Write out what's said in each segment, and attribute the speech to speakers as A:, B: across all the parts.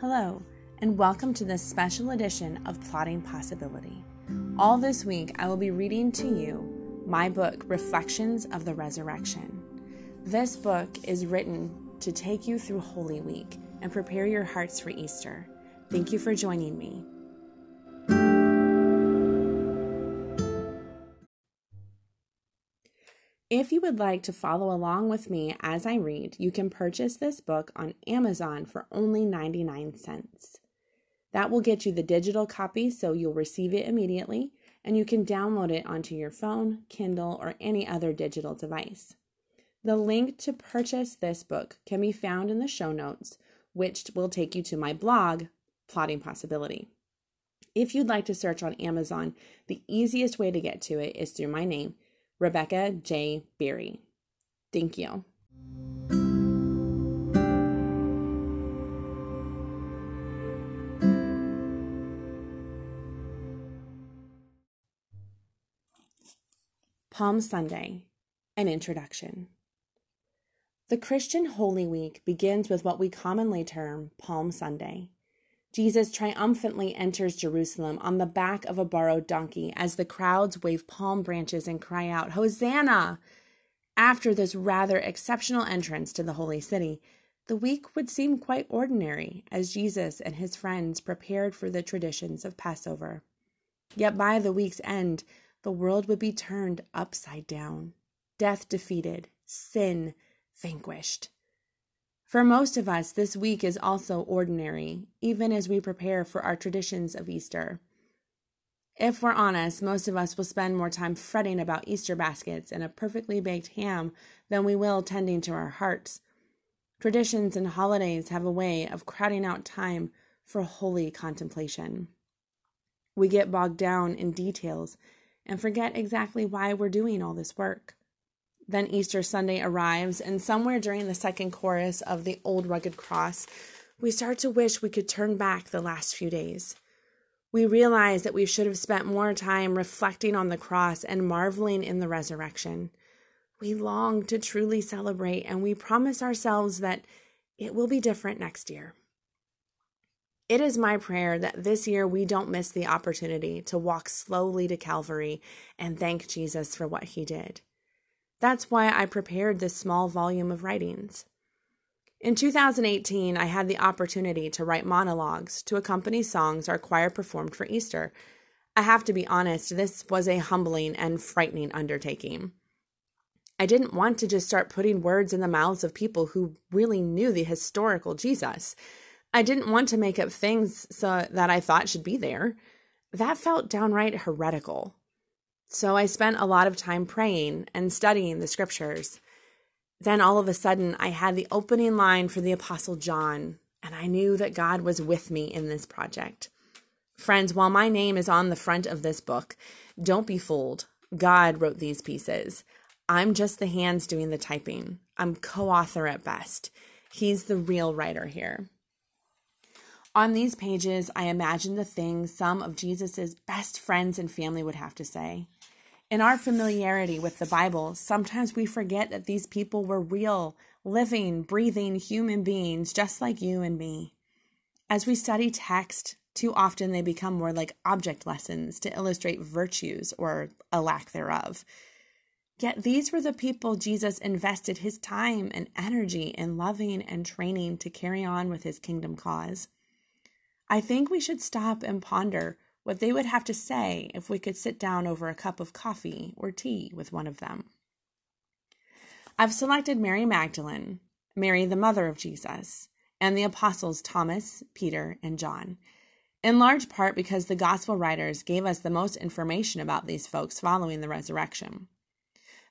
A: Hello, and welcome to this special edition of Plotting Possibility. All this week, I will be reading to you my book, Reflections of the Resurrection. This book is written to take you through Holy Week and prepare your hearts for Easter. Thank you for joining me. If you would like to follow along with me as I read, you can purchase this book on Amazon for only 99 cents. That will get you the digital copy so you'll receive it immediately, and you can download it onto your phone, Kindle, or any other digital device. The link to purchase this book can be found in the show notes, which will take you to my blog, Plotting Possibility. If you'd like to search on Amazon, the easiest way to get to it is through my name, Rebecca J. Berry. Thank you. Palm Sunday, an introduction. The Christian Holy Week begins with what we commonly term Palm Sunday. Jesus triumphantly enters Jerusalem on the back of a borrowed donkey as the crowds wave palm branches and cry out, Hosanna! After this rather exceptional entrance to the holy city, the week would seem quite ordinary as Jesus and his friends prepared for the traditions of Passover. Yet by the week's end, the world would be turned upside down, death defeated, sin vanquished. For most of us, this week is also ordinary, even as we prepare for our traditions of Easter. If we're honest, most of us will spend more time fretting about Easter baskets and a perfectly baked ham than we will tending to our hearts. Traditions and holidays have a way of crowding out time for holy contemplation. We get bogged down in details and forget exactly why we're doing all this work. Then Easter Sunday arrives, and somewhere during the second chorus of the Old Rugged Cross, we start to wish we could turn back the last few days. We realize that we should have spent more time reflecting on the cross and marveling in the resurrection. We long to truly celebrate, and we promise ourselves that it will be different next year. It is my prayer that this year we don't miss the opportunity to walk slowly to Calvary and thank Jesus for what he did. That's why I prepared this small volume of writings. In 2018, I had the opportunity to write monologues to accompany songs our choir performed for Easter. I have to be honest, this was a humbling and frightening undertaking. I didn't want to just start putting words in the mouths of people who really knew the historical Jesus. I didn't want to make up things so that I thought should be there. That felt downright heretical. So I spent a lot of time praying and studying the scriptures. Then all of a sudden, I had the opening line for the Apostle John, and I knew that God was with me in this project. Friends, while my name is on the front of this book, don't be fooled. God wrote these pieces. I'm just the hands doing the typing. I'm co author at best. He's the real writer here. On these pages, I imagine the things some of Jesus' best friends and family would have to say. In our familiarity with the Bible, sometimes we forget that these people were real, living, breathing human beings just like you and me. As we study text, too often they become more like object lessons to illustrate virtues or a lack thereof. Yet these were the people Jesus invested his time and energy in loving and training to carry on with his kingdom cause. I think we should stop and ponder what they would have to say if we could sit down over a cup of coffee or tea with one of them. I've selected Mary Magdalene, Mary, the mother of Jesus, and the apostles Thomas, Peter, and John, in large part because the gospel writers gave us the most information about these folks following the resurrection.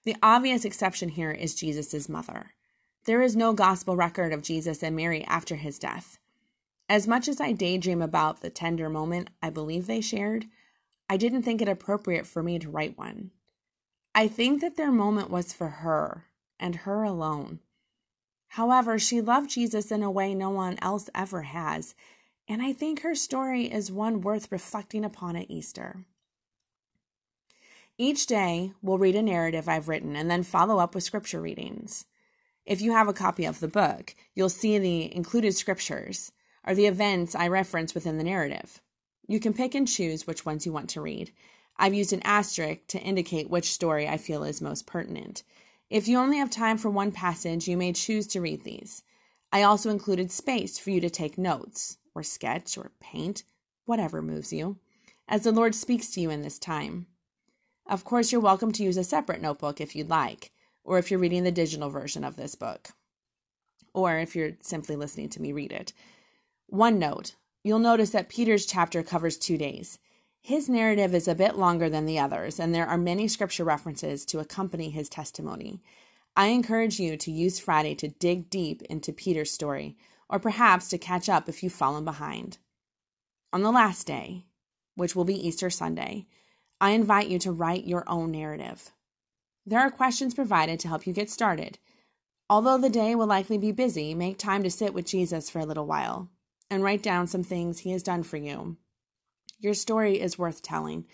A: The obvious exception here is Jesus' mother. There is no gospel record of Jesus and Mary after his death. As much as I daydream about the tender moment I believe they shared, I didn't think it appropriate for me to write one. I think that their moment was for her and her alone. However, she loved Jesus in a way no one else ever has, and I think her story is one worth reflecting upon at Easter. Each day, we'll read a narrative I've written and then follow up with scripture readings. If you have a copy of the book, you'll see the included scriptures. Are the events I reference within the narrative. You can pick and choose which ones you want to read. I've used an asterisk to indicate which story I feel is most pertinent. If you only have time for one passage, you may choose to read these. I also included space for you to take notes, or sketch, or paint, whatever moves you, as the Lord speaks to you in this time. Of course, you're welcome to use a separate notebook if you'd like, or if you're reading the digital version of this book, or if you're simply listening to me read it. One note you'll notice that Peter's chapter covers two days. His narrative is a bit longer than the others, and there are many scripture references to accompany his testimony. I encourage you to use Friday to dig deep into Peter's story, or perhaps to catch up if you've fallen behind. On the last day, which will be Easter Sunday, I invite you to write your own narrative. There are questions provided to help you get started. Although the day will likely be busy, make time to sit with Jesus for a little while and write down some things he has done for you your story is worth telling,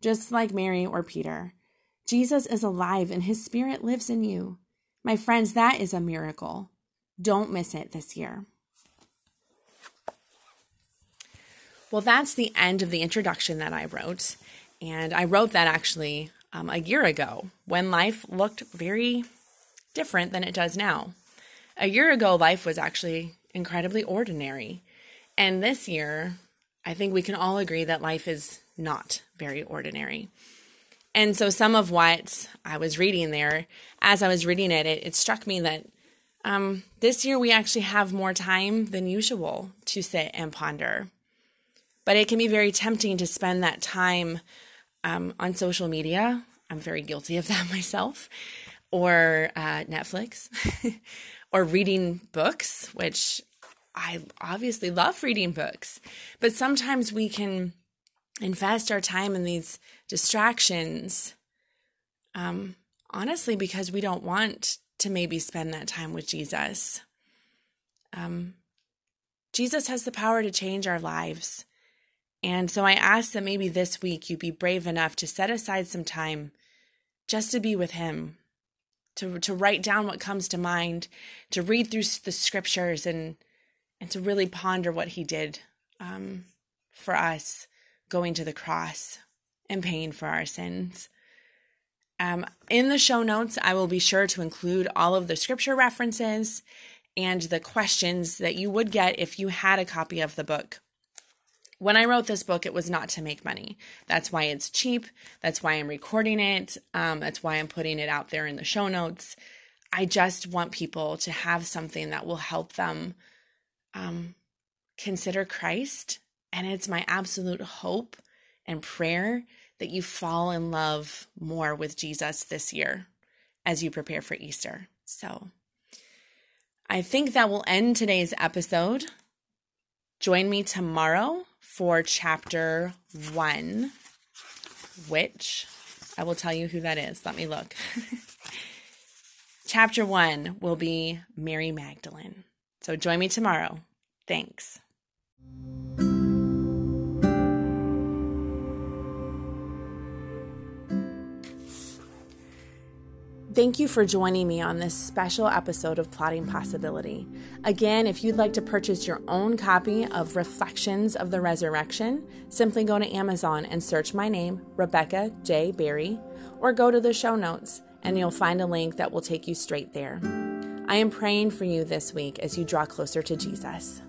A: just like Mary or Peter. Jesus is alive and his spirit lives in you. My friends, that is a miracle. Don't miss it this year. Well, that's the end of the introduction that I wrote. And I wrote that actually um, a year ago when life looked very different than it does now. A year ago, life was actually incredibly ordinary. And this year, I think we can all agree that life is not very ordinary. And so, some of what I was reading there, as I was reading it, it, it struck me that um, this year we actually have more time than usual to sit and ponder. But it can be very tempting to spend that time um, on social media. I'm very guilty of that myself, or uh, Netflix, or reading books, which I obviously love reading books, but sometimes we can invest our time in these distractions, um, honestly, because we don't want to maybe spend that time with Jesus. Um, Jesus has the power to change our lives. And so I ask that maybe this week you be brave enough to set aside some time just to be with Him, to, to write down what comes to mind, to read through the scriptures and and to really ponder what he did um, for us going to the cross and paying for our sins. Um, in the show notes, I will be sure to include all of the scripture references and the questions that you would get if you had a copy of the book. When I wrote this book, it was not to make money. That's why it's cheap. That's why I'm recording it. Um, that's why I'm putting it out there in the show notes. I just want people to have something that will help them um, consider Christ. And it's my absolute hope and prayer that you fall in love more with Jesus this year as you prepare for Easter. So I think that will end today's episode. Join me tomorrow for chapter one, which I will tell you who that is. Let me look. chapter one will be Mary Magdalene. So join me tomorrow. Thanks. Thank you for joining me on this special episode of Plotting Possibility. Again, if you'd like to purchase your own copy of Reflections of the Resurrection, simply go to Amazon and search my name, Rebecca J. Berry, or go to the show notes and you'll find a link that will take you straight there. I am praying for you this week as you draw closer to Jesus.